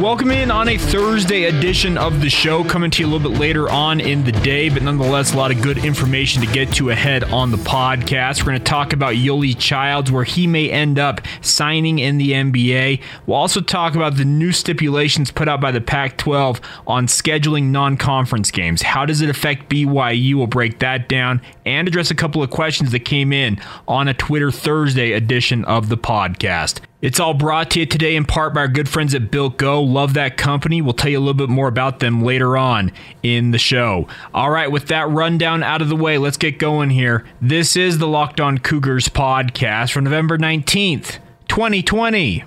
Welcome in on a Thursday edition of the show, coming to you a little bit later on in the day, but nonetheless, a lot of good information to get to ahead on the podcast. We're going to talk about Yoeli Childs, where he may end up signing in the NBA. We'll also talk about the new stipulations put out by the Pac 12 on scheduling non conference games. How does it affect BYU? We'll break that down and address a couple of questions that came in on a Twitter Thursday edition of the podcast. It's all brought to you today in part by our good friends at Built Go. Love that company. We'll tell you a little bit more about them later on in the show. All right, with that rundown out of the way, let's get going here. This is the Locked On Cougars podcast for November 19th, 2020.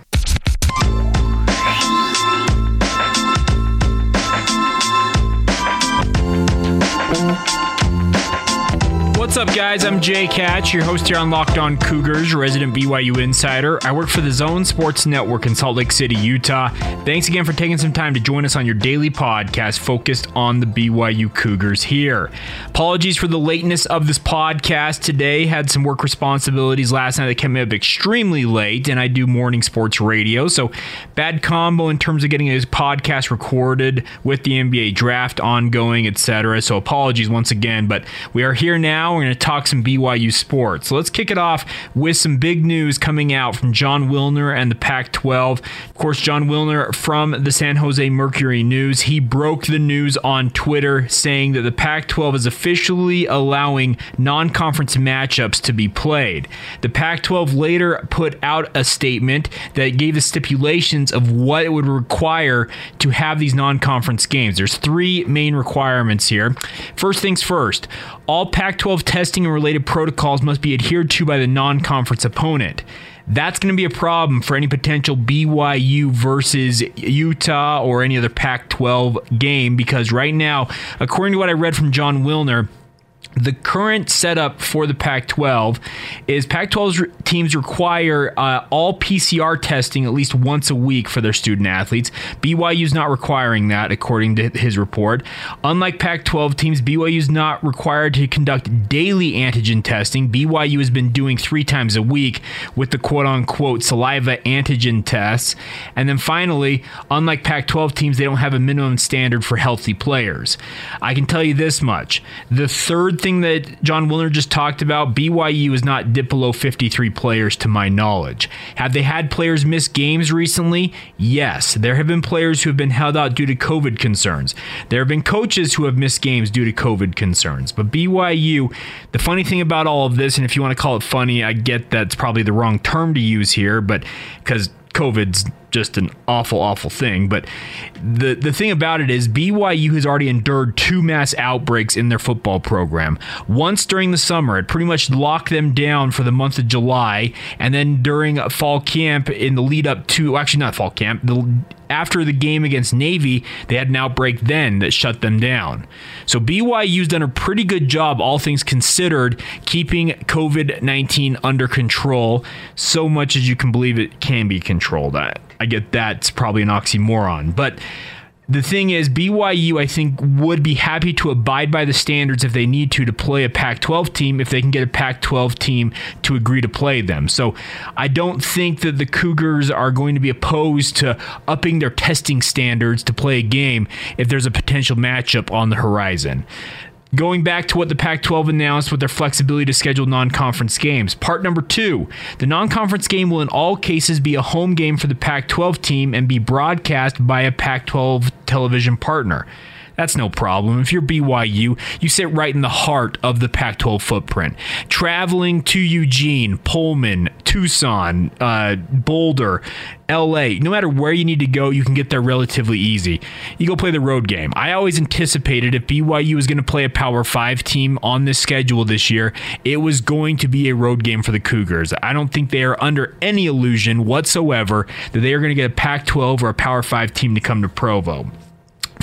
What's up, guys? I'm Jake Hatch, your host here on Locked On Cougars, resident BYU insider. I work for the Zone Sports Network in Salt Lake City, Utah. Thanks again for taking some time to join us on your daily podcast focused on the BYU Cougars here. Apologies for the lateness of this podcast today. Had some work responsibilities last night that kept me up extremely late, and I do morning sports radio, so bad combo in terms of getting this podcast recorded with the NBA draft ongoing, etc. So apologies once again, but we are here now we're going to talk some BYU sports. So let's kick it off with some big news coming out from Jon Wilner and the Pac 12. Of course, Jon Wilner from the San Jose Mercury News, he broke the news on Twitter saying that the Pac 12 is officially allowing non conference matchups to be played. The Pac 12 later put out a statement that gave the stipulations of what it would require to have these non conference games. There's three main requirements here. First things first, all Pac 12 testing and related protocols must be adhered to by the non conference opponent. That's going to be a problem for any potential BYU versus Utah or any other Pac 12 game because right now, according to what I read from Jon Wilner, the current setup for the Pac 12 is Pac 12 teams require uh, all PCR testing at least once a week for their student athletes. BYU is not requiring that, according to his report. Unlike Pac 12 teams, BYU is not required to conduct daily antigen testing. BYU has been doing three times a week with the quote unquote saliva antigen tests. And then finally, unlike Pac 12 teams, they don't have a minimum standard for healthy players. I can tell you this much the third thing that Jon Wilner just talked about, BYU is not dip below 53 players to my knowledge. Have they had players miss games recently? Yes. There have been players who have been held out due to COVID concerns. There have been coaches who have missed games due to COVID concerns. But BYU, the funny thing about all of this, and if you want to call it funny, I get that's probably the wrong term to use here, but because COVID's just an awful, awful thing. But the the thing about it is BYU has already endured two mass outbreaks in their football program. Once during the summer, it pretty much locked them down for the month of July, and then during fall camp in the lead up to actually not fall camp, the after the game against Navy, they had an outbreak then that shut them down. So BYU's done a pretty good job, all things considered, keeping COVID 19 under control so much as you can believe it can be controlled. I, I get that's probably an oxymoron, but the thing is, BYU, I think, would be happy to abide by the standards if they need to to play a Pac 12 team if they can get a Pac 12 team to agree to play them. So I don't think that the Cougars are going to be opposed to upping their testing standards to play a game if there's a potential matchup on the horizon. Going back to what the Pac 12 announced with their flexibility to schedule non conference games. Part number two the non conference game will in all cases be a home game for the Pac 12 team and be broadcast by a Pac 12 television partner. That's no problem. If you're BYU, you sit right in the heart of the Pac 12 footprint. Traveling to Eugene, Pullman, Tucson, uh, Boulder, LA, no matter where you need to go, you can get there relatively easy. You go play the road game. I always anticipated if BYU was going to play a Power 5 team on this schedule this year, it was going to be a road game for the Cougars. I don't think they are under any illusion whatsoever that they are going to get a Pac 12 or a Power 5 team to come to Provo.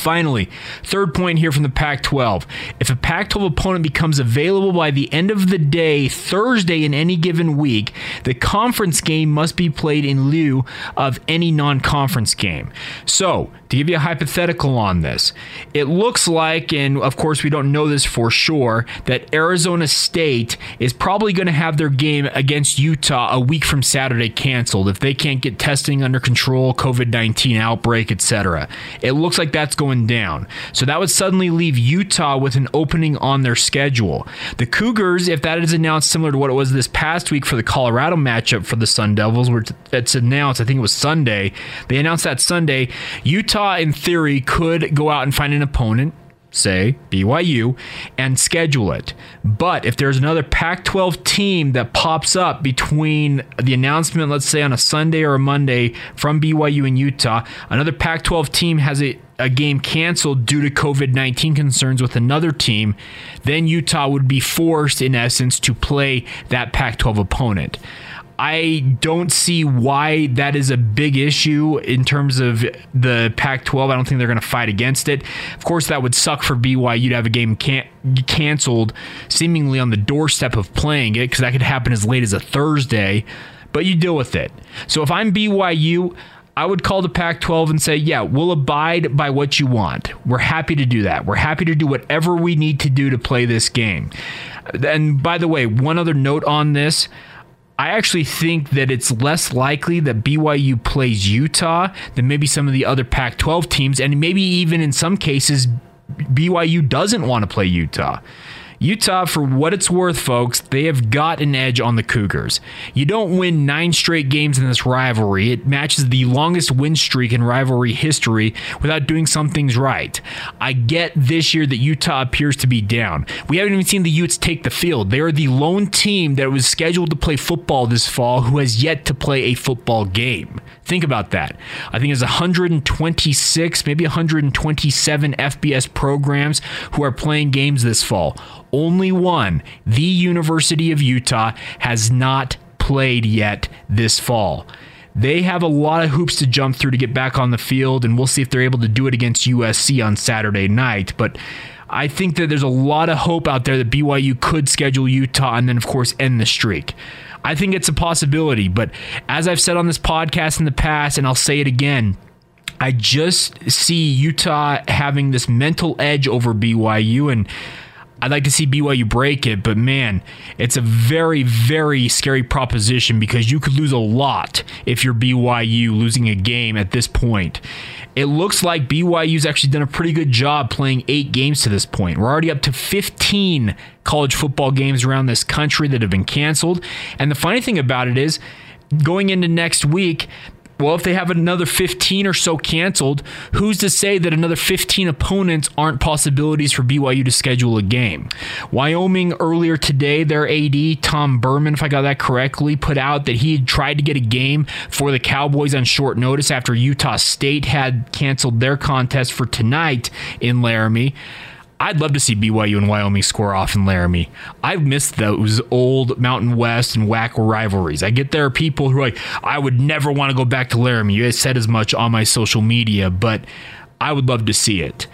Finally, third point here from the Pac 12. If a Pac 12 opponent becomes available by the end of the day, Thursday in any given week, the conference game must be played in lieu of any non conference game. So, to give you a hypothetical on this, it looks like, and of course we don't know this for sure, that Arizona State is probably going to have their game against Utah a week from Saturday canceled if they can't get testing under control, COVID 19 outbreak, etc. It looks like that's going going down. So that would suddenly leave Utah with an opening on their schedule. The Cougars, if that is announced similar to what it was this past week for the Colorado matchup for the Sun Devils, where it's announced, I think it was Sunday, they announced that Sunday, Utah, in theory, could go out and find an opponent say BYU, and schedule it. But if there's another Pac 12 team that pops up between the announcement, let's say on a Sunday or a Monday from BYU and Utah, another Pac 12 team has a, a game canceled due to COVID 19 concerns with another team, then Utah would be forced, in essence, to play that Pac 12 opponent. I don't see why that is a big issue in terms of the Pac 12. I don't think they're going to fight against it. Of course, that would suck for BYU to have a game can- canceled seemingly on the doorstep of playing it because that could happen as late as a Thursday, but you deal with it. So if I'm BYU, I would call the Pac 12 and say, yeah, we'll abide by what you want. We're happy to do that. We're happy to do whatever we need to do to play this game. And by the way, one other note on this I actually think that it's less likely that BYU plays Utah than maybe some of the other Pac 12 teams, and maybe even in some cases, BYU doesn't want to play Utah. Utah, for what it's worth, folks, they have got an edge on the Cougars. You don't win nine straight games in this rivalry. It matches the longest win streak in rivalry history without doing some things right. I get this year that Utah appears to be down. We haven't even seen the Utes take the field. They are the lone team that was scheduled to play football this fall who has yet to play a football game. Think about that. I think it's 126, maybe 127 FBS programs who are playing games this fall only one, the University of Utah, has not played yet this fall. They have a lot of hoops to jump through to get back on the field, and we'll see if they're able to do it against USC on Saturday night. But I think that there's a lot of hope out there that BYU could schedule Utah and then, of course, end the streak. I think it's a possibility, but as I've said on this podcast in the past, and I'll say it again, I just see Utah having this mental edge over BYU, and I'd like to see BYU break it, but man, it's a very, very scary proposition because you could lose a lot if you're BYU losing a game at this point. It looks like BYU's actually done a pretty good job playing eight games to this point. We're already up to 15 college football games around this country that have been canceled. And the funny thing about it is, going into next week, well, if they have another 15 or so canceled, who's to say that another 15 opponents aren't possibilities for BYU to schedule a game? Wyoming earlier today, their AD, Tom Burman, if I got that correctly, put out that he had tried to get a game for the Cowboys on short notice after Utah State had canceled their contest for tonight in Laramie. I'd love to see BYU and Wyoming score off in Laramie. I've missed those old Mountain West and WAC rivalries. I get there are people who are like, I would never want to go back to Laramie. You said as much on my social media, but I would love to see it.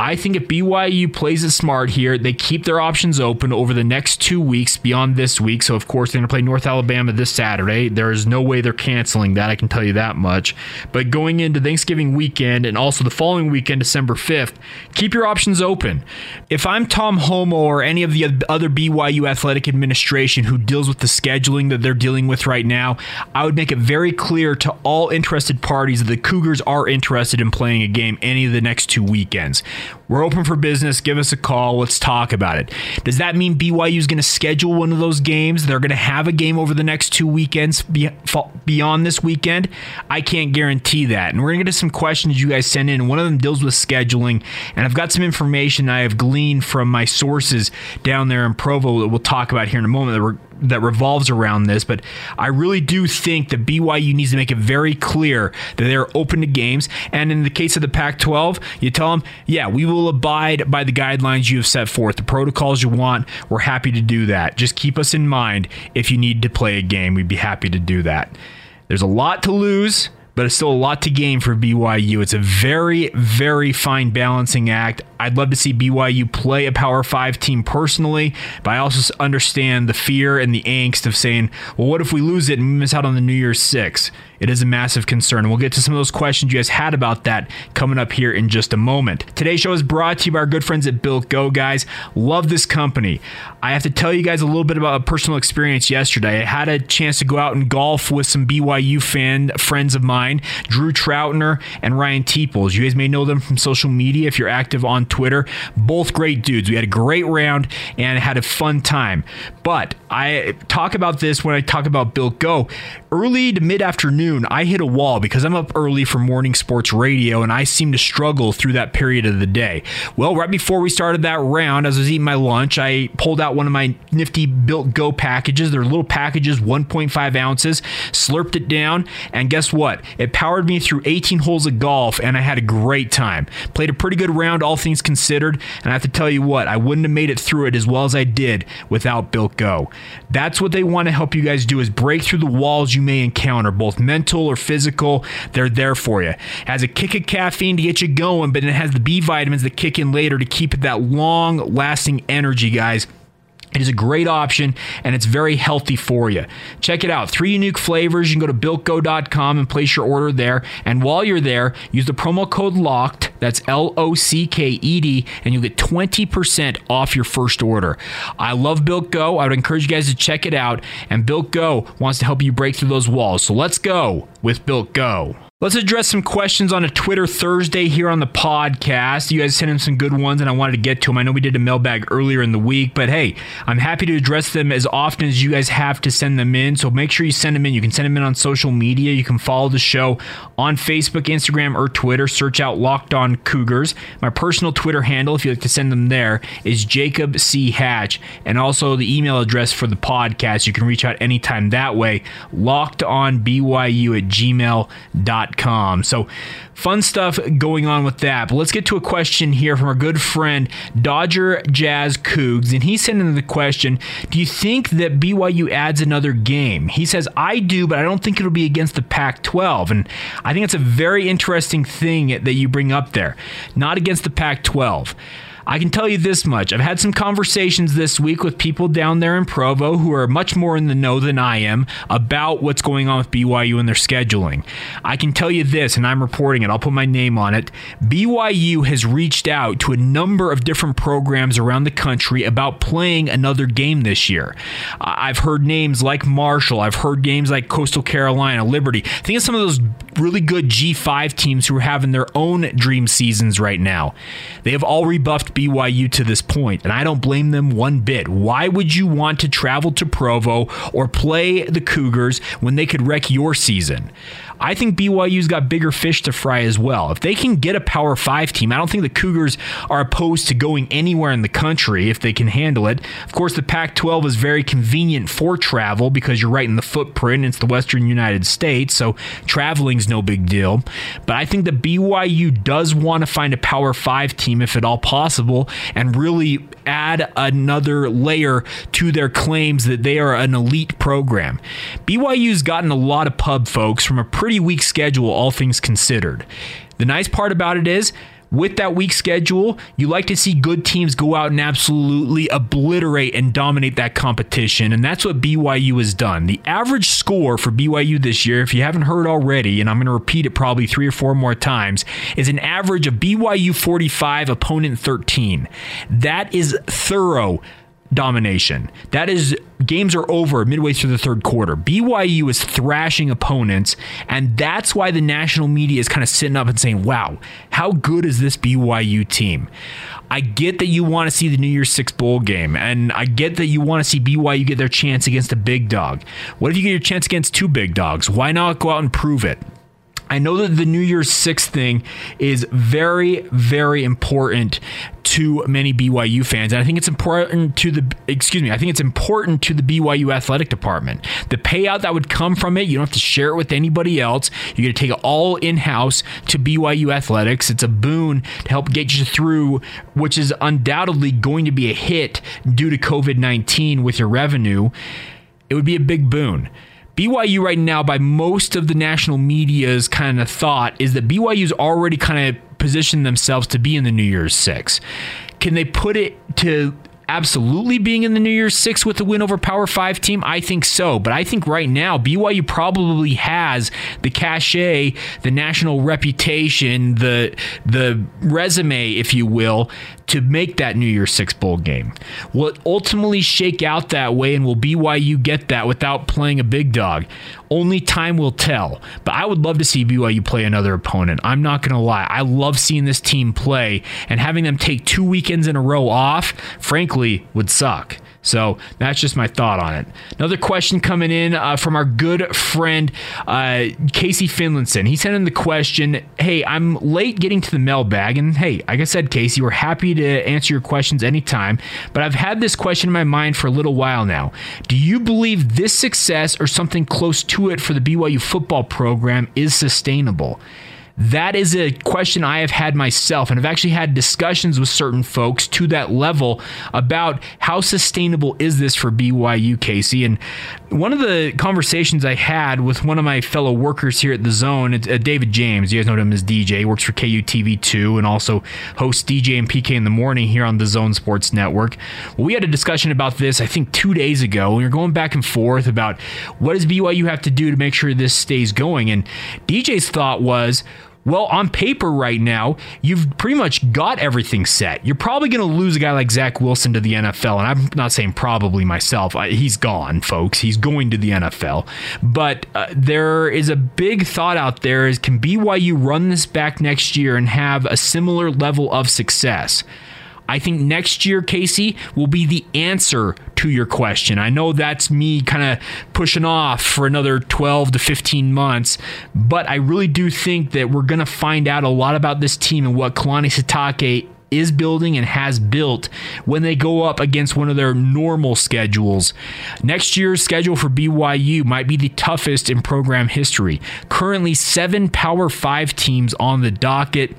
I think if BYU plays it smart here, they keep their options open over the next two weeks beyond this week. So, of course, they're going to play North Alabama this Saturday. There is no way they're canceling that. I can tell you that much. But going into Thanksgiving weekend and also the following weekend, December 5th, keep your options open. If I'm Tom Holmoe or any of the other BYU athletic administration who deals with the scheduling that they're dealing with right now, I would make it very clear to all interested parties that the Cougars are interested in playing a game any of the next two weekends. We're open for business. Give us a call. Let's talk about it. Does that mean BYU is going to schedule one of those games? They're going to have a game over the next two weekends beyond this weekend? I can't guarantee that. And we're going to get some questions you guys send in. One of them deals with scheduling. And I've got some information I have gleaned from my sources down there in Provo that we'll talk about here in a moment that that revolves around this, but I really do think that BYU needs to make it very clear that they're open to games. And in the case of the Pac 12, you tell them, yeah, we will abide by the guidelines you have set forth, the protocols you want. We're happy to do that. Just keep us in mind if you need to play a game. We'd be happy to do that. There's a lot to lose but it's still a lot to gain for BYU. It's a very, very fine balancing act. I'd love to see BYU play a Power Five team personally, but I also understand the fear and the angst of saying, well, what if we lose it and miss out on the New Year's Six? It is a massive concern. We'll get to some of those questions you guys had about that coming up here in just a moment. Today's show is brought to you by our good friends at Built Go, guys. Love this company. I have to tell you guys a little bit about a personal experience yesterday. I had a chance to go out and golf with some BYU fan friends of mine, Drew Troutner and Ryan Teeples. You guys may know them from social media if you're active on Twitter. Both great dudes. We had a great round and had a fun time. But I talk about this when I talk about Built Go. Early to mid afternoon, I hit a wall because I'm up early for morning sports radio and I seem to struggle through that period of the day. Well, right before we started that round, as I was eating my lunch, I pulled out one of my nifty Built Go packages. They're little packages, 1.5 ounces, slurped it down, and guess what? It powered me through 18 holes of golf and I had a great time. Played a pretty good round, all things considered, and I have to tell you what, I wouldn't have made it through it as well as I did without Built Go. That's what they want to help you guys do is break through the walls you may encounter, both mental or physical. They're there for you. It has a kick of caffeine to get you going, but it has the B vitamins that kick in later to keep it that long lasting energy, guys. It is a great option and it's very healthy for you. Check it out. Three unique flavors. You can go to builtgo.com and place your order there. And while you're there, use the promo code LOCKED. That's L O C K E D, and you'll get 20% off your first order. I love Built Go. I would encourage you guys to check it out. And Built Go wants to help you break through those walls. So let's go with Built Go. Let's address some questions on a Twitter Thursday here on the podcast. You guys sent in some good ones, and I wanted to get to them. I know we did a mailbag earlier in the week, but hey, I'm happy to address them as often as you guys have to send them in. So make sure you send them in. You can send them in on social media. You can follow the show on Facebook, Instagram, or Twitter. Search out Locked On Cougars. My personal Twitter handle, if you'd like to send them there, is Jacob C. Hatch. And also the email address for the podcast. You can reach out anytime that way. Locked on BYU at gmail.com. So, fun stuff going on with that. But let's get to a question here from our good friend Dodger Jazz Cougs. And he sent in the question Do you think that BYU adds another game? He says, I do, but I don't think it'll be against the Pac 12. And I think it's a very interesting thing that you bring up there. Not against the Pac 12. I can tell you this much. I've had some conversations this week with people down there in Provo who are much more in the know than I am about what's going on with BYU and their scheduling. I can tell you this, and I'm reporting it, I'll put my name on it. BYU has reached out to a number of different programs around the country about playing another game this year. I've heard names like Marshall, I've heard games like Coastal Carolina, Liberty. Think of some of those really good G5 teams who are having their own dream seasons right now. They have all rebuffed BYU to this point, and I don't blame them one bit. Why would you want to travel to Provo or play the Cougars when they could wreck your season? I think BYU's got bigger fish to fry as well. If they can get a Power 5 team, I don't think the Cougars are opposed to going anywhere in the country if they can handle it. Of course, the Pac 12 is very convenient for travel because you're right in the footprint. It's the Western United States, so traveling's no big deal. But I think that BYU does want to find a Power 5 team if at all possible and really add another layer to their claims that they are an elite program. BYU's gotten a lot of pub folks from a pretty weak schedule, all things considered. The nice part about it is, with that weak schedule, you like to see good teams go out and absolutely obliterate and dominate that competition. And that's what BYU has done. The average score for BYU this year, if you haven't heard already, and I'm going to repeat it probably three or four more times, is an average of BYU 45, opponent 13. That is thorough domination. That is, games are over midway through the third quarter. BYU is thrashing opponents, and that's why the national media is kind of sitting up and saying, wow, how good is this BYU team? I get that you want to see the New Year's Six Bowl game, and I get that you want to see BYU get their chance against a big dog. What if you get your chance against two big dogs? Why not go out and prove it? I know that the New Year's Six thing is very, very important to many BYU fans, and I think it's important to the excuse me, I think it's important to the BYU athletic department. The payout that would come from it, you don't have to share it with anybody else. You're going to take it all in house to BYU athletics. It's a boon to help get you through, which is undoubtedly going to be a hit due to COVID 19 with your revenue. It would be a big boon. BYU right now, by most of the national media's kind of thought, is that BYU's already kind of positioned themselves to be in the New Year's Six. Can they put it to absolutely being in the New Year's Six with the win over Power Five team? I think so. But I think right now, BYU probably has the cachet, the national reputation, the the resume, if you will, to make that New Year's Six bowl game. Will it ultimately shake out that way, and will BYU get that without playing a big dog? Only time will tell. But I would love to see BYU play another opponent. I'm not going to lie. I love seeing this team play, and having them take two weekends in a row off, frankly, would suck. So that's just my thought on it. Another question coming in uh, from our good friend uh, Casey Finlinson. He sent in the question Hey, I'm late getting to the mailbag. And hey, like I said, Casey, we're happy to answer your questions anytime. But I've had this question in my mind for a little while now. Do you believe this success or something close to it for the BYU football program is sustainable? That is a question I have had myself, and I've actually had discussions with certain folks to that level about how sustainable is this for BYU, Casey. And one of the conversations I had with one of my fellow workers here at the Zone, uh, David James, you guys know him as DJ, works for KUTV2 and also hosts DJ and PK in the morning here on the Zone Sports Network. We had a discussion about this, I think, two days ago. We were going back and forth about what does BYU have to do to make sure this stays going. And DJ's thought was, well, on paper right now, you've pretty much got everything set. You're probably going to lose a guy like Zach Wilson to the NFL. And I'm not saying probably myself. He's gone, folks. He's going to the NFL. But uh, there is a big thought out there is can BYU run this back next year and have a similar level of success? I think next year, Casey, will be the answer to your question. I know that's me kind of pushing off for another 12 to 15 months, but I really do think that we're going to find out a lot about this team and what Kalani Sitake is building and has built when they go up against one of their normal schedules. Next year's schedule for BYU might be the toughest in program history. Currently, seven Power Five teams on the docket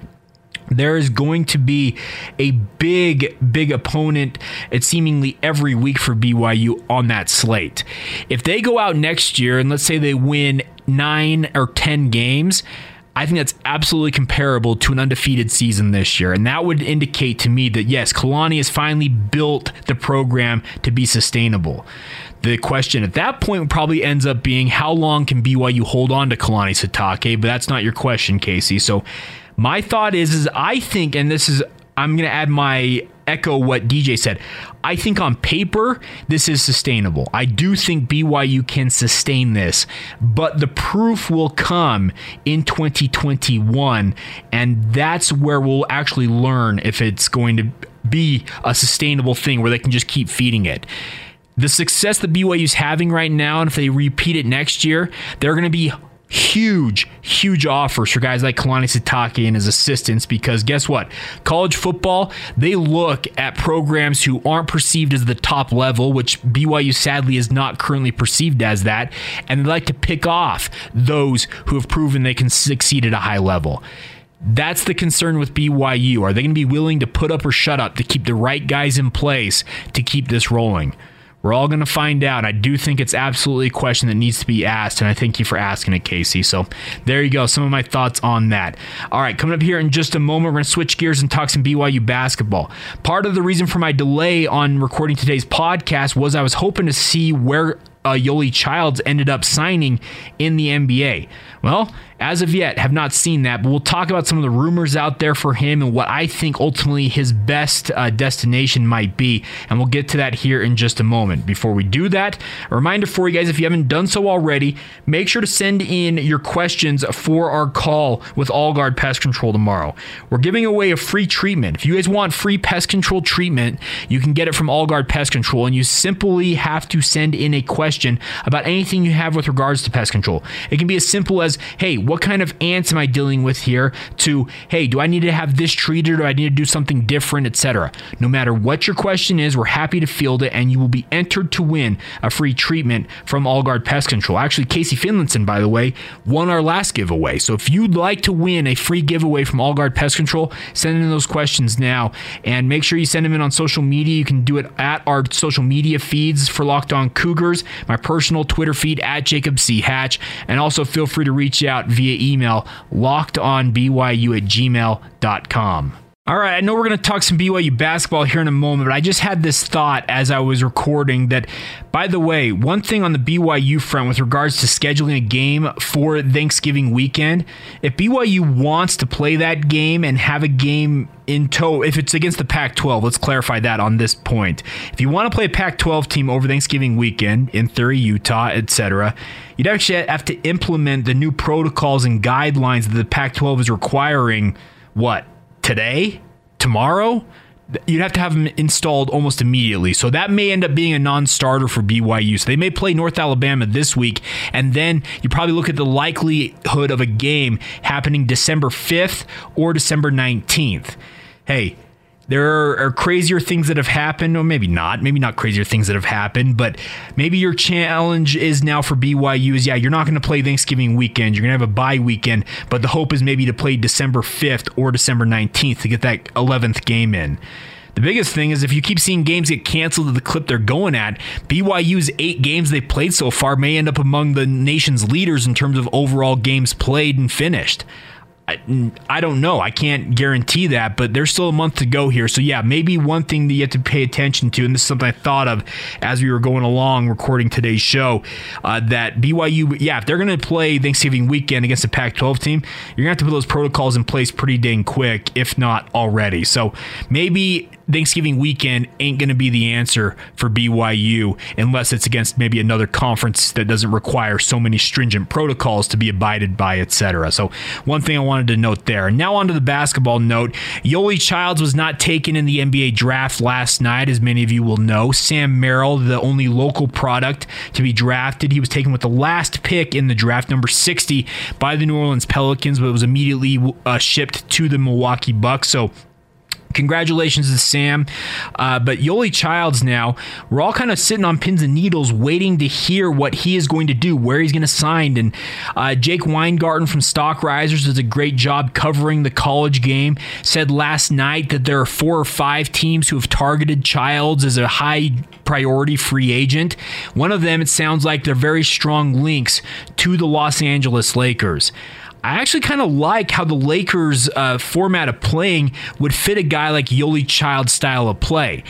there is going to be a big, big opponent at seemingly every week for BYU on that slate. If they go out next year and let's say they win nine or 10 games, I think that's absolutely comparable to an undefeated season this year. And that would indicate to me that, yes, Kalani has finally built the program to be sustainable. The question at that point probably ends up being how long can BYU hold on to Kalani Sitake? But that's not your question, Casey. So my thought is, is I think, and this is, I'm going to add my echo what DJ said. I think on paper, this is sustainable. I do think BYU can sustain this, but the proof will come in 2021. And that's where we'll actually learn if it's going to be a sustainable thing where they can just keep feeding it. The success that BYU's having right now, and if they repeat it next year, they're going to be huge, huge offers for guys like Kalani Sitake and his assistants because guess what? College football, they look at programs who aren't perceived as the top level, which BYU sadly is not currently perceived as that, and they like to pick off those who have proven they can succeed at a high level. That's the concern with BYU. Are they going to be willing to put up or shut up to keep the right guys in place to keep this rolling? We're all going to find out. I do think it's absolutely a question that needs to be asked, and I thank you for asking it, Casey. So there you go. Some of my thoughts on that. All right, coming up here in just a moment, we're going to switch gears and talk some BYU basketball. Part of the reason for my delay on recording today's podcast was I was hoping to see where uh, Yoeli Childs ended up signing in the NBA. Well, as of yet, have not seen that, but we'll talk about some of the rumors out there for him and what I think ultimately his best uh, destination might be. And we'll get to that here in just a moment. Before we do that, a reminder for you guys if you haven't done so already, make sure to send in your questions for our call with All Guard Pest Control tomorrow. We're giving away a free treatment. If you guys want free pest control treatment, you can get it from All Guard Pest Control, and you simply have to send in a question about anything you have with regards to pest control. It can be as simple as, hey, what kind of ants am I dealing with here to, hey, do I need to have this treated or do I need to do something different, etc. No matter what your question is, we're happy to field it and you will be entered to win a free treatment from Allguard Pest Control. Actually, Casey Finlinson, by the way, won our last giveaway. So if you'd like to win a free giveaway from Allguard Pest Control, send in those questions now and make sure you send them in on social media. You can do it at our social media feeds for Locked On Cougars, my personal Twitter feed at Jacob C. Hatch, and also feel free to reach out via email lockedonbyu at gmail.com. All right, I know we're going to talk some BYU basketball here in a moment, but I just had this thought as I was recording that, by the way, one thing on the BYU front with regards to scheduling a game for Thanksgiving weekend, if BYU wants to play that game and have a game in tow, if it's against the Pac 12, let's clarify that on this point. If you want to play a Pac 12 team over Thanksgiving weekend, in theory, Utah, etc., you'd actually have to implement the new protocols and guidelines that the Pac 12 is requiring. What? Today, tomorrow, you'd have to have them installed almost immediately. So that may end up being a non starter for BYU. So they may play North Alabama this week, and then you probably look at the likelihood of a game happening December 5th or December 19th. Hey, there are, crazier things that have happened, or maybe not, maybe not crazier things that have happened, but maybe your challenge is now for BYU is yeah, you're not going to play Thanksgiving weekend, you're going to have a bye weekend, but the hope is maybe to play December 5th or December 19th to get that 11th game in. The biggest thing is if you keep seeing games get canceled at the clip they're going at, BYU's eight games they've played so far may end up among the nation's leaders in terms of overall games played and finished. I, don't know. I can't guarantee that, but there's still a month to go here. So, yeah, maybe one thing that you have to pay attention to, and this is something I thought of as we were going along recording today's show, uh, that BYU, yeah, if they're going to play Thanksgiving weekend against a Pac 12 team, you're going to have to put those protocols in place pretty dang quick, if not already. So, maybe Thanksgiving weekend ain't going to be the answer for BYU unless it's against maybe another conference that doesn't require so many stringent protocols to be abided by, etc. So, one thing I wanted to note there. Now, onto the basketball note. Yoeli Childs was not taken in the NBA draft last night, as many of you will know. Sam Merrill, the only local product to be drafted, he was taken with the last pick in the draft, number 60, by the New Orleans Pelicans, but was immediately uh, shipped to the Milwaukee Bucks. So, Congratulations to Sam. Uh, but Yoeli Childs now, we're all kind of sitting on pins and needles waiting to hear what he is going to do, where he's going to sign. And uh, Jake Weingarten from Stock Risers does a great job covering the college game. Said last night that there are four or five teams who have targeted Childs as a high priority free agent. One of them, it sounds like they're very strong links to the Los Angeles Lakers. I actually kind of like how the Lakers' uh, format of playing would fit a guy like Yoeli Child's style of play.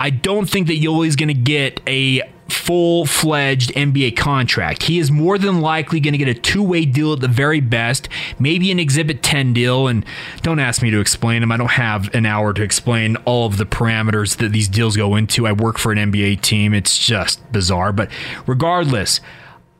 I don't think that Yoeli's going to get a full fledged NBA contract. He is more than likely going to get a two way deal at the very best, maybe an Exhibit 10 deal. And don't ask me to explain them. I don't have an hour to explain all of the parameters that these deals go into. I work for an NBA team. It's just bizarre. But regardless,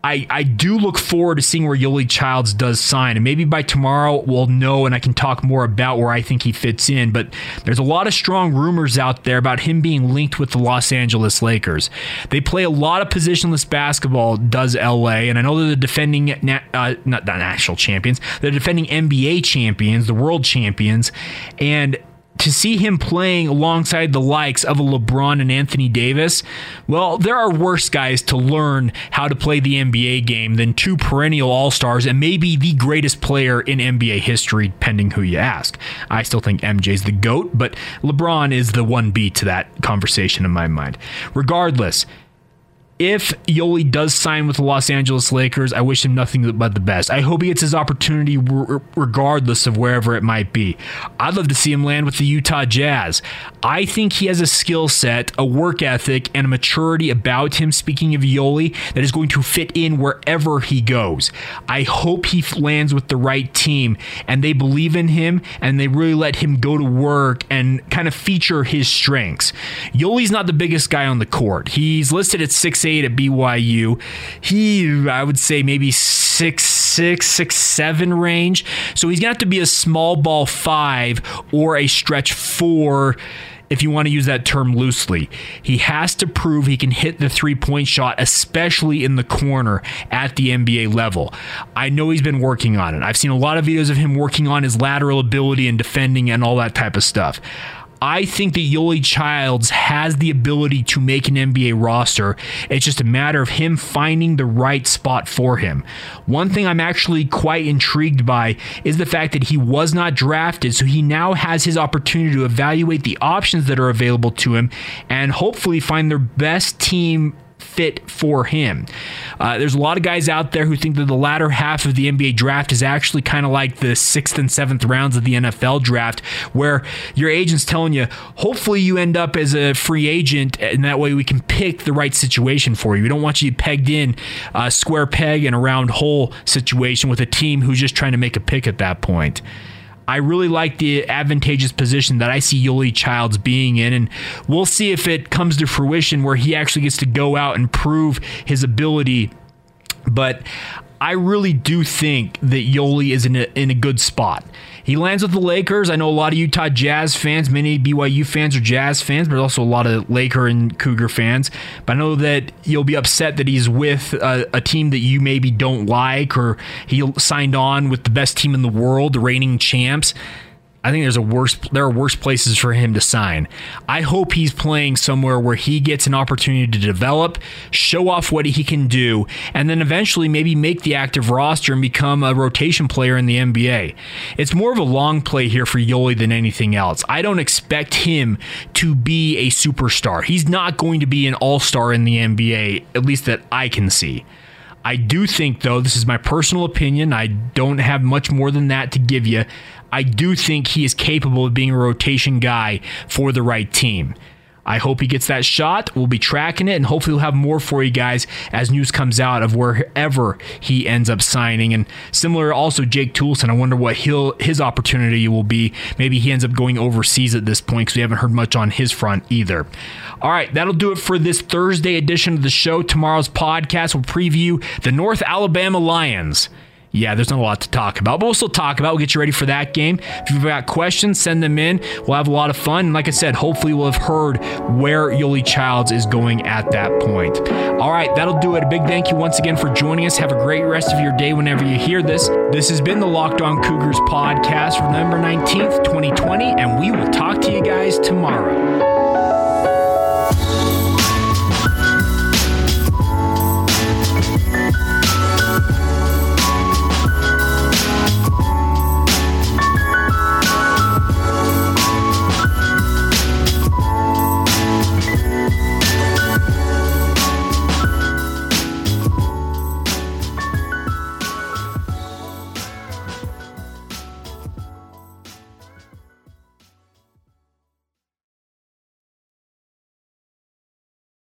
I, I do look forward to seeing where Yoeli Childs does sign. And maybe by tomorrow we'll know and I can talk more about where I think he fits in. But there's a lot of strong rumors out there about him being linked with the Los Angeles Lakers. They play a lot of positionless basketball, does LA. And I know they're the defending, uh, not, not national champions, they're defending NBA champions, the world champions. And to see him playing alongside the likes of a LeBron and Anthony Davis, well, there are worse guys to learn how to play the NBA game than two perennial All Stars and maybe the greatest player in NBA history, pending who you ask. I still think MJ's the GOAT, but LeBron is the 1B to that conversation in my mind. Regardless, if Yoeli does sign with the Los Angeles Lakers, I wish him nothing but the best. I hope he gets his opportunity regardless of wherever it might be. I'd love to see him land with the Utah Jazz. I think he has a skill set, a work ethic, and a maturity about him, speaking of Yoeli, that is going to fit in wherever he goes. I hope he lands with the right team and they believe in him and they really let him go to work and kind of feature his strengths. Yoeli's not the biggest guy on the court. He's listed at 6'8 at BYU. He, I would say, maybe six six, six seven range. So he's gonna have to be a small ball five or a stretch four if you want to use that term loosely. He has to prove he can hit the three point shot, especially in the corner at the NBA level. I know he's been working on it. I've seen a lot of videos of him working on his lateral ability and defending and all that type of stuff. I think that Yoeli Childs has the ability to make an NBA roster. It's just a matter of him finding the right spot for him. One thing I'm actually quite intrigued by is the fact that he was not drafted, so he now has his opportunity to evaluate the options that are available to him and hopefully find their best team fit for him. Uh, there's a lot of guys out there who think that the latter half of the NBA draft is actually kind of like the sixth and seventh rounds of the NFL draft, where your agent's telling you, hopefully you end up as a free agent, and that way we can pick the right situation for you. We don't want you pegged in a square peg and a round hole situation with a team who's just trying to make a pick at that point. I really like the advantageous position that I see Yoeli Childs being in, and we'll see if it comes to fruition where he actually gets to go out and prove his ability. But I really do think that Yoeli is in a, in a good spot. He lands with the Lakers. I know a lot of Utah Jazz fans, many BYU fans are Jazz fans, but also a lot of Laker and Cougar fans. But I know that you'll be upset that he's with a, a team that you maybe don't like, or he signed on with the best team in the world, the reigning champs. I think there's a worse there are worse places for him to sign. I hope he's playing somewhere where he gets an opportunity to develop, show off what he can do, and then eventually maybe make the active roster and become a rotation player in the NBA. It's more of a long play here for Yoeli than anything else. I don't expect him to be a superstar. He's not going to be an all-star in the NBA, at least that I can see. I do think, though, this is my personal opinion. I don't have much more than that to give you. I do think he is capable of being a rotation guy for the right team. I hope he gets that shot. We'll be tracking it, and hopefully, we'll have more for you guys as news comes out of wherever he ends up signing. And similar, also Jake Toolson. I wonder what he'll his opportunity will be. Maybe he ends up going overseas at this point because we haven't heard much on his front either. All right, that'll do it for this Thursday edition of the show. Tomorrow's podcast will preview the North Alabama Lions yeah, there's not a lot to talk about, but we'll still talk about. We'll get you ready for that game. If you've got questions, send them in. We'll have a lot of fun. And like I said, hopefully we'll have heard where Yoeli Childs is going at that point. All right, that'll do it. A big thank you once again for joining us. Have a great rest of your day whenever you hear this. This has been the Locked On Cougars podcast for November 19th, 2020, and we will talk to you guys tomorrow.